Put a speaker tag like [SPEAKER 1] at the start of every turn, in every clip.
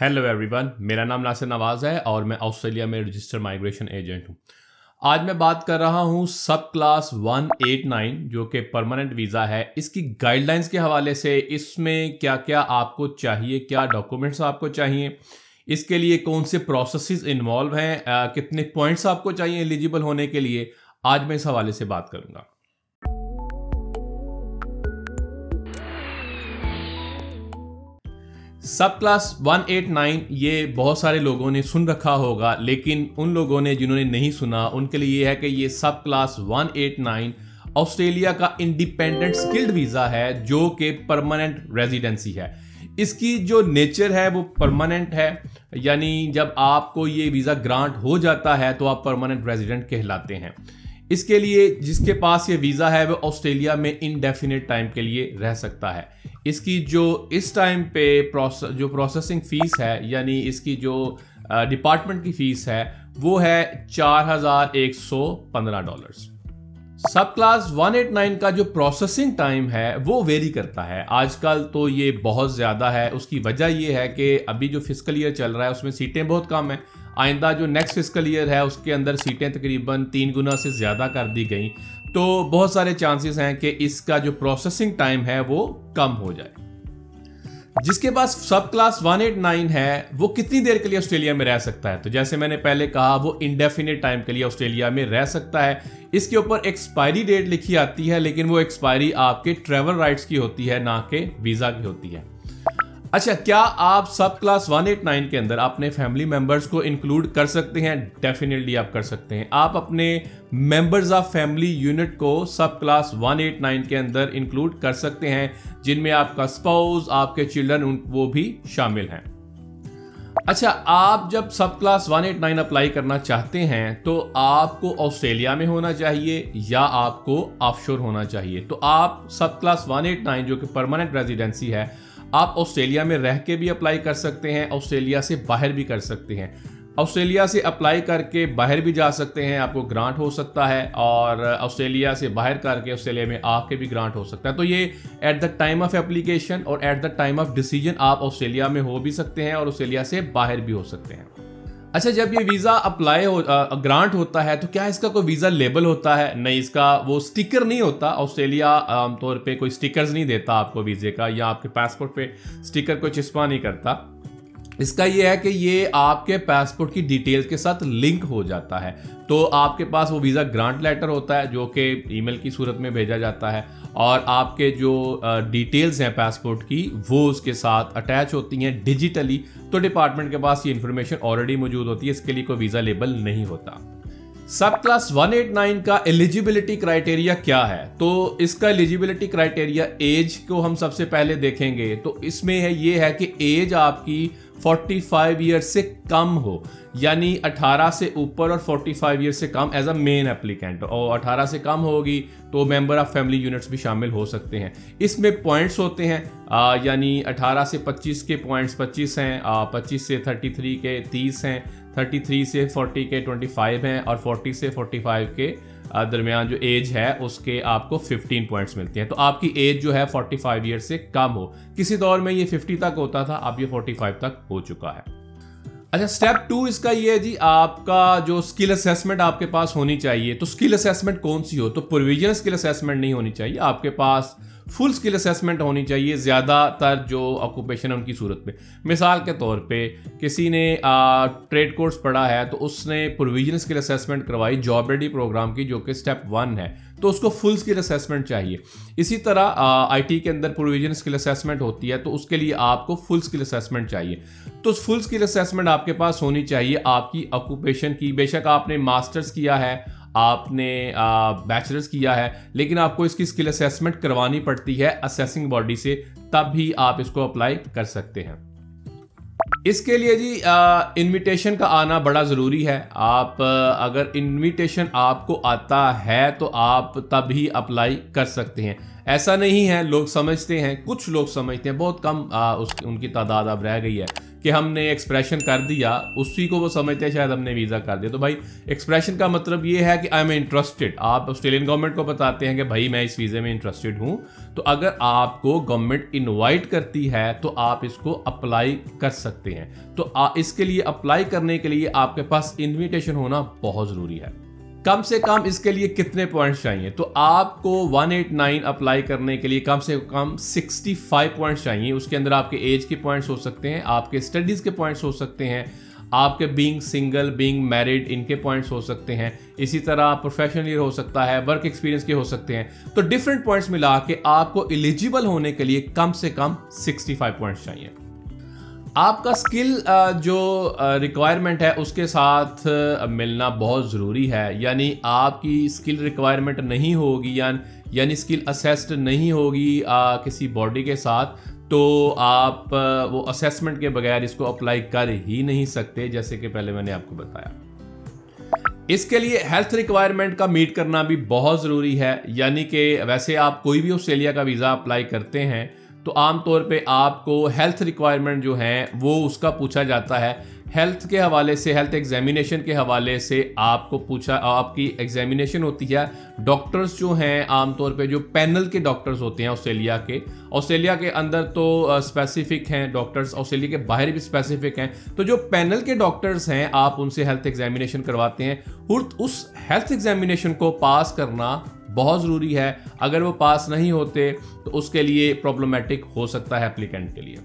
[SPEAKER 1] Hello every one میرا نام ناصر نواز ہے اور میں آسٹریلیا میں رجسٹر مائگریشن ایجنٹ ہوں۔ آج میں بات کر رہا ہوں سب کلاس ون ایٹ نائن جو کہ پرماننٹ ویزا ہے۔ اس کی گائیڈ لائنس کے حوالے سے اس میں کیا کیا آپ کو چاہیے، کیا ڈاکومنٹس آپ کو چاہیے؟ اس کے لیے کون سے پروسیسز انوالو ہیں؟ کتنے پوائنٹس آپ کو چاہیے ایلیجیبل ہونے کے لیے؟ آج میں اس حوالے سے بات کروں گا۔ Sub class one at nine یہ بہت سارے لوگوں نے سن رکھا ہوگا، لیکن ان لوگوں نے جنہوں نے نہیں سنا، ان کے لیے یہ ہے کہ یہ subclass one eight nine Australia کا انڈیپینڈنٹ سکلڈ ویزا ہے جو کہ پرماننٹ ریزیڈنسی ہے۔ اس کی جو نیچر ہے وہ پرماننٹ ہے یعنی جب آپ کو یہ ویزا گرانٹ ہو جاتا ہے تو آپ پرماننٹ ریزیڈنٹ کہلاتے ہیں۔ اس کے لیے جس کے پاس یہ ویزا ہے وہ آسٹریلیا میں انڈیفینٹ ٹائم کے لیے رہ سکتا ہے۔ اس کی جو اس ٹائم پہ جو پروسیسنگ فیس ہے یعنی اس کی جو ڈپارٹمنٹ کی فیس ہے، وہ ہے چار ہزار ایک سو پندرہ dollars subclass one eight nine کا جو پروسیسنگ ٹائم ہے، وہ ویری کرتا ہے۔ آج کل تو یہ بہت زیادہ ہے۔ اس کی وجہ یہ ہے کہ ابھی جو فزیکل ایئر چل رہا ہے، اس میں سیٹیں بہت کم ہیں۔ آئندہ جو نیکسٹ فزیکل ایئر ہے، اس کے اندر سیٹیں تقریباً تین گنا سے زیادہ کر دی گئیں۔ تو بہت سارے چانسز ہیں کہ اس کا جو پروسیسنگ ٹائم ہے، وہ کم ہو جائے۔ جس کے پاس sub class one at nine ہے، وہ کتنی دیر کے لیے آسٹریلیا میں رہ سکتا ہے؟ تو جیسے میں نے پہلے کہا، وہ انڈیفینٹ ٹائم کے لیے آسٹریلیا میں رہ سکتا ہے۔ اس کے اوپر ایکسپائری ڈیٹ لکھی آتی ہے، لیکن وہ ایکسپائری آپ کے ٹریول رائٹس کی ہوتی ہے، نہ کہ ویزا کی ہوتی ہے۔ اچھا کیا آپ sub class one at nine کے اندر اپنے فیملی ممبرس کو انکلوڈ کر سکتے ہیں؟ ڈیفینیٹلی آپ کر سکتے ہیں۔ آپ اپنے ممبرز آف فیملی یونٹ کو sub class one at nine کے اندر انکلوڈ کر سکتے ہیں، جن میں آپ کا سپاؤز آپ کے چلڈرن وہ بھی شامل ہیں۔ اچھا آپ جب subclass one eight nine apply کرنا چاہتے ہیں، تو آپ کو آسٹریلیا میں ہونا چاہیے یا آپ کو آف شور ہونا چاہیے؟ تو آپ sub class one eight nine جو کہ پرماننٹ ریزیڈنسی ہے آپ آسٹریلیا میں رہ کے بھی اپلائی کر سکتے ہیں، آسٹریلیا سے باہر بھی کر سکتے ہیں۔ آسٹریلیا سے اپلائی کر کے باہر بھی جا سکتے ہیں، آپ کو گرانٹ ہو سکتا ہے اور آسٹریلیا سے باہر کر کے آسٹریلیا میں آ کے بھی گرانٹ ہو سکتا ہے۔ تو یہ at the time of application اور at the time of decision آپ آسٹریلیا میں ہو بھی سکتے ہیں اور آسٹریلیا سے باہر بھی ہو سکتے ہیں۔ اچھا جب یہ ویزا اپلائی ہو گرانٹ ہوتا ہے تو کیا اس کا کوئی ویزا لیبل ہوتا ہے؟ نہیں، اس کا وہ سٹیکر نہیں ہوتا۔ آسٹریلیا عام طور پہ کوئی سٹیکرز نہیں دیتا آپ کو ویزے کا، یا آپ کے پاسپورٹ پہ سٹیکر کوئی چسپا نہیں کرتا۔ اس کا یہ ہے کہ یہ آپ کے پاسپورٹ کی ڈیٹیل کے ساتھ لنک ہو جاتا ہے۔ تو آپ کے پاس وہ ویزا گرانٹ لیٹر ہوتا ہے جو کہ ای میل کی صورت میں بھیجا جاتا ہے اور آپ کے جو ڈیٹیلز ہیں پاسپورٹ کی وہ اس کے ساتھ اٹیچ ہوتی ہیں ڈیجیٹلی تو ڈپارٹمنٹ کے پاس یہ انفارمیشن آلریڈی موجود ہوتی ہے، اس کے لیے کوئی ویزا لیبل نہیں ہوتا۔ Sub class one at nine کا ایلیجیبلٹی کرائٹیریا کیا ہے؟ تو اس کا ایلیجیبلٹی کرائٹیریا ایج کو ہم سب سے پہلے دیکھیں گے۔ تو اس میں ہے، یہ ہے کہ ایج آپ کی فورٹی فائیو ایئر سے کم ہو۔ یعنی اٹھارہ سے اوپر اور فورٹی فائیو ایئر سے come as a main applicant اور اٹھارہ سے کم ہوگی تو ممبر آف فیملی یونٹس بھی شامل ہو سکتے ہیں۔ اس میں پوائنٹس ہوتے ہیں۔ یعنی اٹھارہ سے پچیس کے پوائنٹس پچیس ہیں۔ پچیس سے تھرٹی تھری کے تیس ہیں۔ تھرٹی تھری سے فورٹی کے ٹوئنٹی فائیو ہیں اور فورٹی سے فورٹی فائیو کے درمیان جو ایج ہے، اس کے آپ کو ففٹین پوائنٹس ملتے ہیں۔ تو آپ کی ایج جو ہے فورٹی فائیو ایئر سے کم ہو۔ کسی دور میں یہ ففٹی تک ہوتا تھا، اب یہ فورٹی فائیو تک ہو چکا ہے۔ اچھا سٹیپ ٹو اس کا یہ ہے جی آپ کا جو اسکل اسیسمنٹ آپ کے پاس ہونی چاہیے۔ تو اسکل اسیسمنٹ کون سی ہو؟ تو پروویژن سکل اسیسمنٹ نہیں ہونی چاہیے۔ آپ کے پاس فل اسکل اسیسمنٹ ہونی چاہیے زیادہ تر جو آکوپیشن ہے ان کی صورت میں۔ مثال کے طور پہ کسی نے ٹریڈ کورس پڑھا ہے تو اس نے پروویژن اسکل اسیسمنٹ کروائی جاب ریڈی پروگرام کی جو کہ اسٹیپ ون ہے، تو اس کو فل اسکل اسیسمنٹ چاہیے۔ اسی طرح آئی ٹی کے اندر پروویژن اسکل اسیسمنٹ ہوتی ہے تو اس کے لیے آپ کو فل اسکل اسیسمنٹ چاہیے۔ تو فل اسکل اسیسمنٹ آپ کے پاس ہونی چاہیے، آپ کی آکوپیشن کی، بے شک آپ نے ماسٹرس کیا ہے آپ نے بیچلرز کیا ہے، لیکن آپ کو اس کی اسکل اسیسمنٹ کروانی پڑتی ہے اسیسنگ باڈی سے، تب بھی آپ اس کو اپلائی کر سکتے ہیں۔ اس کے لیے جی انویٹیشن کا آنا بڑا ضروری ہے۔ آپ اگر انویٹیشن آپ کو آتا ہے تو آپ تب ہی اپلائی کر سکتے ہیں۔ ایسا نہیں ہے، لوگ سمجھتے ہیں، کچھ لوگ سمجھتے ہیں، بہت کم اس، ان کی تعداد اب رہ گئی ہے۔ کہ ہم نے ایکسپریشن کر دیا، اسی کو وہ سمجھتے ہیں شاید ہم نے ویزا کر دیا۔ تو بھائی ایکسپریشن کا مطلب یہ ہے کہ آئی ایم انٹرسٹڈ آپ آسٹریلین گورنمنٹ کو بتاتے ہیں کہ بھائی، میں اس ویزے میں انٹرسٹڈ ہوں۔ تو اگر آپ کو گورنمنٹ انوائٹ کرتی ہے، تو آپ اس کو اپلائی کر سکتے ہیں۔ تو اس کے لیے اپلائی کرنے کے لیے آپ کے پاس انویٹیشن ہونا بہت ضروری ہے۔ کم سے کم اس کے لیے کتنے پوائنٹس چاہیے؟ تو آپ کو 189 اپلائی کرنے کے لیے کم سے کم 65 پوائنٹس چاہیے۔ اس کے اندر آپ کے ایج کے پوائنٹس ہو سکتے ہیں، آپ کے اسٹڈیز کے پوائنٹس ہو سکتے ہیں، آپ کے بینگ سنگل بینگ میرڈ ان کے پوائنٹس ہو سکتے ہیں۔ اسی طرح پروفیشنل ایئر ہو سکتا ہے ورک ایکسپیرینس کے ہو سکتے ہیں۔ تو ڈفرینٹ پوائنٹس ملا کے آپ کو ایلیجیبل ہونے کے لیے کم سے کم 65 پوائنٹس چاہیے۔ آپ کا سکل جو ریکوائرمنٹ ہے، اس کے ساتھ ملنا بہت ضروری ہے. یعنی آپ کی سکل ریکوائرمنٹ نہیں ہوگی یعنی سکل اسیسڈ نہیں ہوگی کسی باڈی کے ساتھ، تو آپ وہ اسیسمنٹ کے بغیر اس کو اپلائی کر ہی نہیں سکتے، جیسے کہ پہلے میں نے آپ کو بتایا. اس کے لیے ہیلتھ ریکوائرمنٹ کا میٹ کرنا بھی بہت ضروری ہے. یعنی کہ ویسے آپ کوئی بھی آسٹریلیا کا ویزا اپلائی کرتے ہیں تو عام طور پہ آپ کو ہیلتھ ریکوائرمنٹ جو ہیں وہ اس کا پوچھا جاتا ہے۔ ہیلتھ کے حوالے سے ہیلتھ ایگزامینیشن کے حوالے سے آپ کو پوچھا، آپ کی ایگزامینیشن ہوتی ہے۔ ڈاکٹرز جو ہیں عام طور پہ، جو پینل کے ڈاکٹرز ہوتے ہیں آسٹریلیا کے۔ آسٹریلیا کے اندر تو اسپیسیفک ہیں ڈاکٹرز آسٹریلیا کے باہر بھی اسپیسیفک ہیں۔ تو جو پینل کے ڈاکٹرز ہیں، آپ ان سے ہیلتھ ایگزامینیشن کرواتے ہیں۔ اس ہیلتھ ایگزامینیشن کو پاس کرنا بہت ضروری ہے۔ اگر وہ پاس نہیں ہوتے تو اس کے لیے پرابلمٹک ہو سکتا ہے اپلیکینٹ کے لیے۔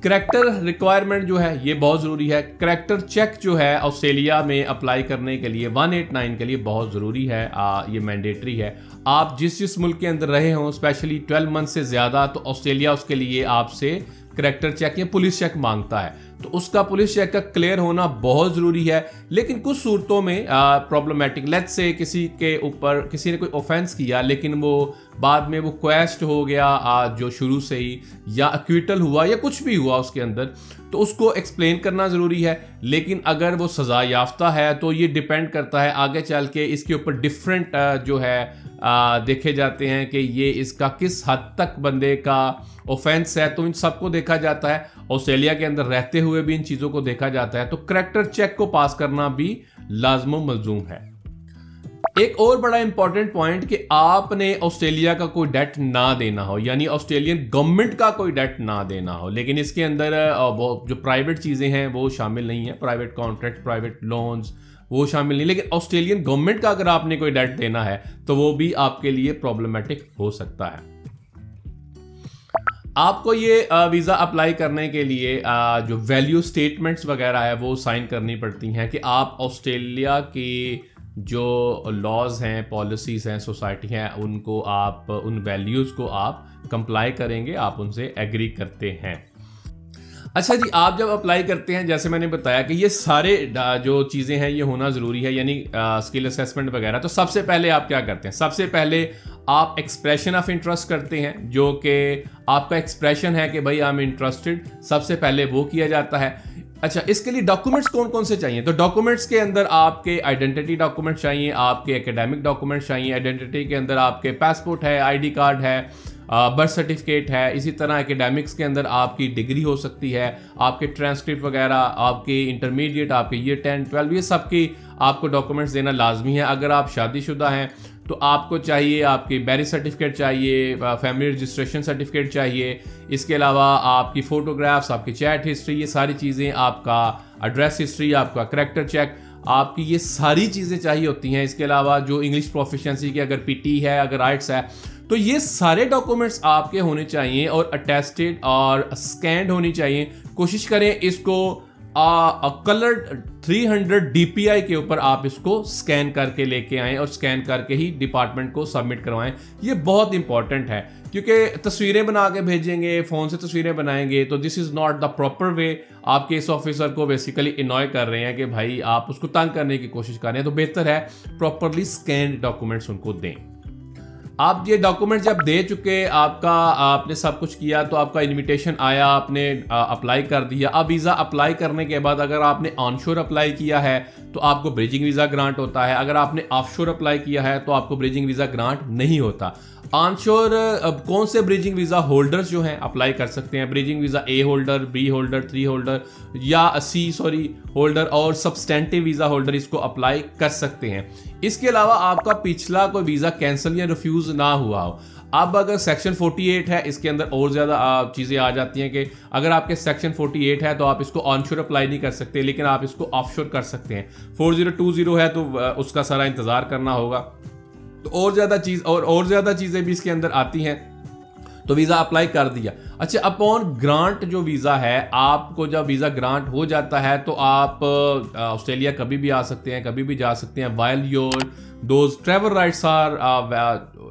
[SPEAKER 1] کریکٹر ریکوائرمنٹ جو ہے یہ بہت ضروری ہے۔ کریکٹر چیک جو ہے آسٹریلیا میں اپلائی کرنے کے لیے ون ایٹ نائن کے لیے بہت ضروری ہے۔ یہ مینڈیٹری ہے۔ آپ جس جس ملک کے اندر رہے ہوں اسپیشلی ٹویلو منتھ سے زیادہ، تو آسٹریلیا اس کے لیے آپ سے کریکٹر چیک یا پولیس چیک مانگتا ہے۔ تو اس کا پولیس چیک کا کلیئر ہونا بہت ضروری ہے، لیکن کچھ صورتوں میں پرابلمٹک لیٹ سے کسی کے اوپر کسی نے کوئی اوفینس کیا، لیکن وہ بعد میں وہ کویسٹ ہو گیا جو شروع سے ہی، یا اکویٹل ہوا، یا کچھ بھی ہوا اس کے اندر، تو اس کو ایکسپلین کرنا ضروری ہے۔ لیکن اگر وہ سزا یافتہ ہے، تو یہ ڈیپینڈ کرتا ہے آگے چل کے اس کے اوپر ڈفرینٹ جو ہے دیکھے جاتے ہیں کہ یہ اس کا کس حد تک بندے کا اوفینس ہے تو ان سب کو دیکھا جاتا ہے۔ آسٹریلیا کے اندر رہتے ہوئے بھی ان چیزوں کو دیکھا جاتا ہے۔ تو کریکٹر چیک کو پاس کرنا بھی لازم و ملزوم ہے۔ ایک اور بڑا امپورٹنٹ پوائنٹ کہ آپ نے آسٹریلیا کا کوئی ڈیٹ نہ دینا ہو یعنی آسٹریلین گورنمنٹ کا کوئی ڈیٹ نہ دینا ہو، لیکن اس کے اندر جو پرائیویٹ چیزیں ہیں وہ شامل نہیں ہیں۔ پرائیویٹ کانٹریکٹ پرائیویٹ لونز وہ شامل نہیں۔ لیکن آسٹریلین گورنمنٹ کا اگر آپ نے کوئی ڈیٹ دینا ہے، تو وہ بھی آپ کے لیے پرابلمٹک ہو سکتا ہے۔ آپ کو یہ ویزا اپلائی کرنے کے لیے جو ویلیو سٹیٹمنٹس وغیرہ ہے وہ سائن کرنی پڑتی ہیں کہ آپ آسٹریلیا کی جو لاز ہیں پالیسیز ہیں سوسائٹی ہیں، ان کو آپ، ان ویلیوز کو آپ کمپلائی کریں گے، آپ ان سے ایگری کرتے ہیں۔ اچھا جی آپ جب اپلائی کرتے ہیں، جیسے میں نے بتایا کہ یہ سارے جو چیزیں ہیں، یہ ہونا ضروری ہے یعنی اسکل اسیسمنٹ وغیرہ، تو سب سے پہلے آپ کیا کرتے ہیں؟ سب سے پہلے آپ ایکسپریشن آف انٹرسٹ کرتے ہیں، جو کہ آپ کا ایکسپریشن ہے کہ بھائی آئی ایم انٹرسٹڈ سب سے پہلے وہ کیا جاتا ہے۔ اچھا اس کے لیے ڈاکومنٹس کون کون سے چاہیے؟ تو ڈاکومنٹس کے اندر آپ کے آئیڈینٹی ڈاکومنٹ چاہیے، آپ کے اکیڈیمک ڈاکومنٹ چاہیے آئیڈینٹی کے اندر آپ کے پاسپورٹ ہے آئی ڈی کارڈ ہے برتھ سرٹیفکیٹ ہے، اسی طرح اکیڈیمکس کے اندر آپ کی ڈگری ہو سکتی ہے، آپ کے ٹرانسکرپٹ وغیرہ، آپ کی انٹرمیڈیٹ آپ کے یہ ٹین ٹویلو یہ سب کی آپ کو ڈاکومنٹس دینا لازمی ہے اگر آپ شادی شدہ ہیں تو آپ کو چاہیے، آپ کی میرج سرٹیفکیٹ چاہیے فیملی رجسٹریشن سرٹیفکیٹ چاہیے۔ اس کے علاوہ آپ کی فوٹوگرافس آپ کی چیٹ ہسٹری یہ ساری چیزیں آپ کا ایڈریس ہسٹری آپ کا کریکٹر چیک آپ کی یہ ساری چیزیں چاہیے ہوتی ہیں۔ اس کے علاوہ جو انگلش پروفیشنسی کی اگر پی ٹی ہے، اگر آئٹس ہے تو یہ سارے ڈاکومنٹس آپ کے ہونے چاہیے اور اٹیسٹڈ اور اسکینڈ ہونی چاہیے۔ کوشش کریں اس کو کلر 300 ڈی پی آئی کے اوپر آپ اس کو سکین کر کے لے کے آئیں اور سکین کر کے ہی ڈپارٹمنٹ کو سبمٹ کروائیں۔ یہ بہت امپورٹنٹ ہے۔ کیونکہ تصویریں بنا کے بھیجیں گے فون سے تصویریں بنائیں گے، تو دس is not the proper way آپ کیس آفیسر کو بیسیکلی انوائے کر رہے ہیں کہ بھائی آپ اس کو تنگ کرنے کی کوشش کر رہے ہیں، تو بہتر ہے پراپرلی سکینڈ ڈاکومنٹس ان کو دیں۔ آپ یہ ڈاکومنٹ جب دے چکے، آپ کا، آپ نے سب کچھ کیا تو آپ کا انویٹیشن آیا، آپ نے اپلائی کر دیا۔ اب ویزا اپلائی کرنے کے بعد اگر آپ نے آن شور اپلائی کیا ہے تو آپ کو بریجنگ ویزا گرانٹ ہوتا ہے۔ اگر آپ نے آف شور اپلائی کیا ہے تو آپ کو بریجنگ ویزا گرانٹ نہیں ہوتا۔ آن شور کون سے بریجنگ ویزا ہولڈرز جو ہیں اپلائی کر سکتے ہیں؟ Bridging visa A holder B holder three holder یا سی سوری ہولڈر اور سبسٹینٹیو ویزا ہولڈر اس کو اپلائی کر سکتے ہیں۔ اس کے علاوہ آپ کا پچھلا کوئی ویزا کینسل یا ریفیوز نہ ہوا ہو۔ اب اگر سیکشن فورٹی ایٹ ہے، اس کے اندر اور زیادہ چیزیں آ جاتی ہیں کہ اگر آپ کے سیکشن فورٹی ایٹ ہے تو آپ اس کو آن شور اپلائی نہیں کر سکتے، لیکن آپ اس کو آف شور کر سکتے ہیں۔ فور زیرو ٹو زیرو ہے تو اس کا سارا انتظار کرنا ہوگا۔ تو اور زیادہ چیز اور اور زیادہ چیزیں بھی اس کے اندر آتی ہیں۔ تو ویزا اپلائی کر دیا۔ اچھا اپون گرانٹ جو ویزا ہے، آپ کو جب ویزا گرانٹ ہو جاتا ہے، تو آپ آسٹریلیا کبھی بھی آ سکتے ہیں، کبھی بھی جا سکتے ہیں۔ While your those travel rights are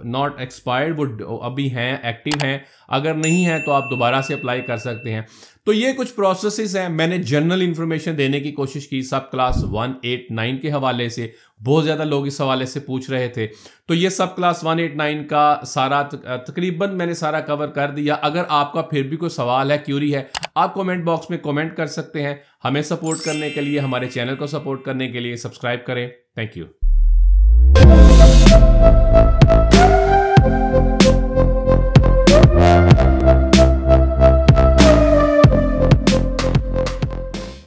[SPEAKER 1] not expired وہ ابھی ہیں ایکٹیو ہیں، اگر نہیں ہیں تو آپ دوبارہ سے اپلائی کر سکتے ہیں۔ تو یہ کچھ پروسیسز ہیں۔ میں نے جنرل انفارمیشن دینے کی کوشش کی sub class one at nine کے حوالے سے۔ بہت زیادہ لوگ اس حوالے سے پوچھ رہے تھے۔ تو یہ sub class one at nine کا سارا تقریباً میں نے سارا کور کر دیا۔ اگر آپ کا پھر بھی کوئی سوال ہے کیوری ہے، آپ کومنٹ باکس میں کومنٹ کر سکتے ہیں۔ ہمیں سپورٹ کرنے کے لیے، ہمارے چینل کو سپورٹ کرنے کے لیے سبسکرائب کریں۔ Thank you